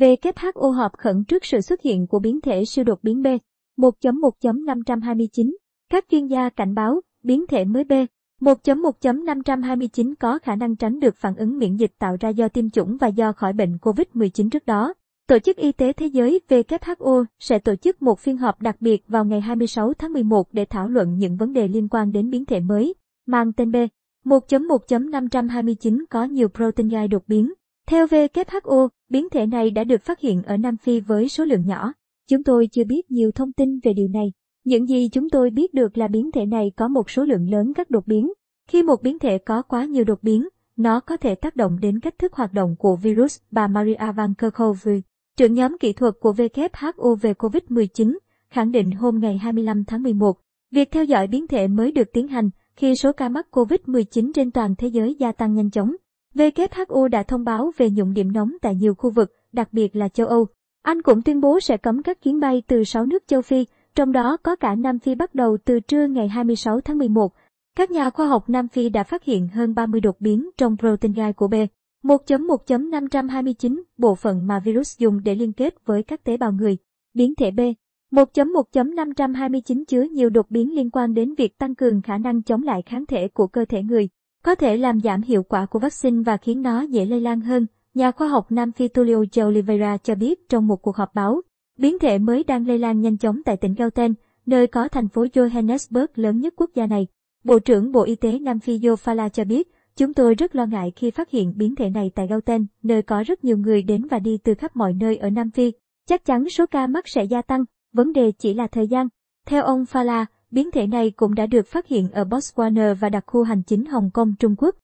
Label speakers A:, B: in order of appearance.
A: WHO họp khẩn trước sự xuất hiện của biến thể siêu đột biến B. 1.1.529. Các chuyên gia cảnh báo, biến thể mới B. 1.1.529 có khả năng tránh được phản ứng miễn dịch tạo ra do tiêm chủng và do khỏi bệnh COVID-19 trước đó. Tổ chức Y tế Thế giới WHO sẽ tổ chức một phiên họp đặc biệt vào ngày 26 tháng 11 để thảo luận những vấn đề liên quan đến biến thể mới, mang tên B. 1.1.529 có nhiều protein gai đột biến. Theo WHO, biến thể này đã được phát hiện ở Nam Phi với số lượng nhỏ. Chúng tôi chưa biết nhiều thông tin về điều này. Những gì chúng tôi biết được là biến thể này có một số lượng lớn các đột biến. Khi một biến thể có quá nhiều đột biến, nó có thể tác động đến cách thức hoạt động của virus, bà Maria Van Kerkhove, trưởng nhóm kỹ thuật của WHO về COVID-19, khẳng định hôm ngày 25 tháng 11. Việc theo dõi biến thể mới được tiến hành khi số ca mắc COVID-19 trên toàn thế giới gia tăng nhanh chóng. WHO đã thông báo về nhụn điểm nóng tại nhiều khu vực, đặc biệt là châu Âu. Anh cũng tuyên bố sẽ cấm các chuyến bay từ 6 nước châu Phi, trong đó có cả Nam Phi bắt đầu từ trưa ngày 26 tháng 11. Các nhà khoa học Nam Phi đã phát hiện hơn 30 đột biến trong protein gai của B. 1.1.529, bộ phận mà virus dùng để liên kết với các tế bào người. Biến thể B. 1.1.529 chứa nhiều đột biến liên quan đến việc tăng cường khả năng chống lại kháng thể của cơ thể người, có thể làm giảm hiệu quả của vaccine và khiến nó dễ lây lan hơn. Nhà khoa học Nam Phi Tulio de Oliveira cho biết trong một cuộc họp báo, biến thể mới đang lây lan nhanh chóng tại tỉnh Gauteng, nơi có thành phố Johannesburg lớn nhất quốc gia này. Bộ trưởng Bộ Y tế Nam Phi Yofala cho biết, chúng tôi rất lo ngại khi phát hiện biến thể này tại Gauteng, nơi có rất nhiều người đến và đi từ khắp mọi nơi ở Nam Phi. Chắc chắn số ca mắc sẽ gia tăng, vấn đề chỉ là thời gian. Theo ông Fala, biến thể này cũng đã được phát hiện ở Botswana và đặc khu hành chính Hồng Kông, Trung Quốc.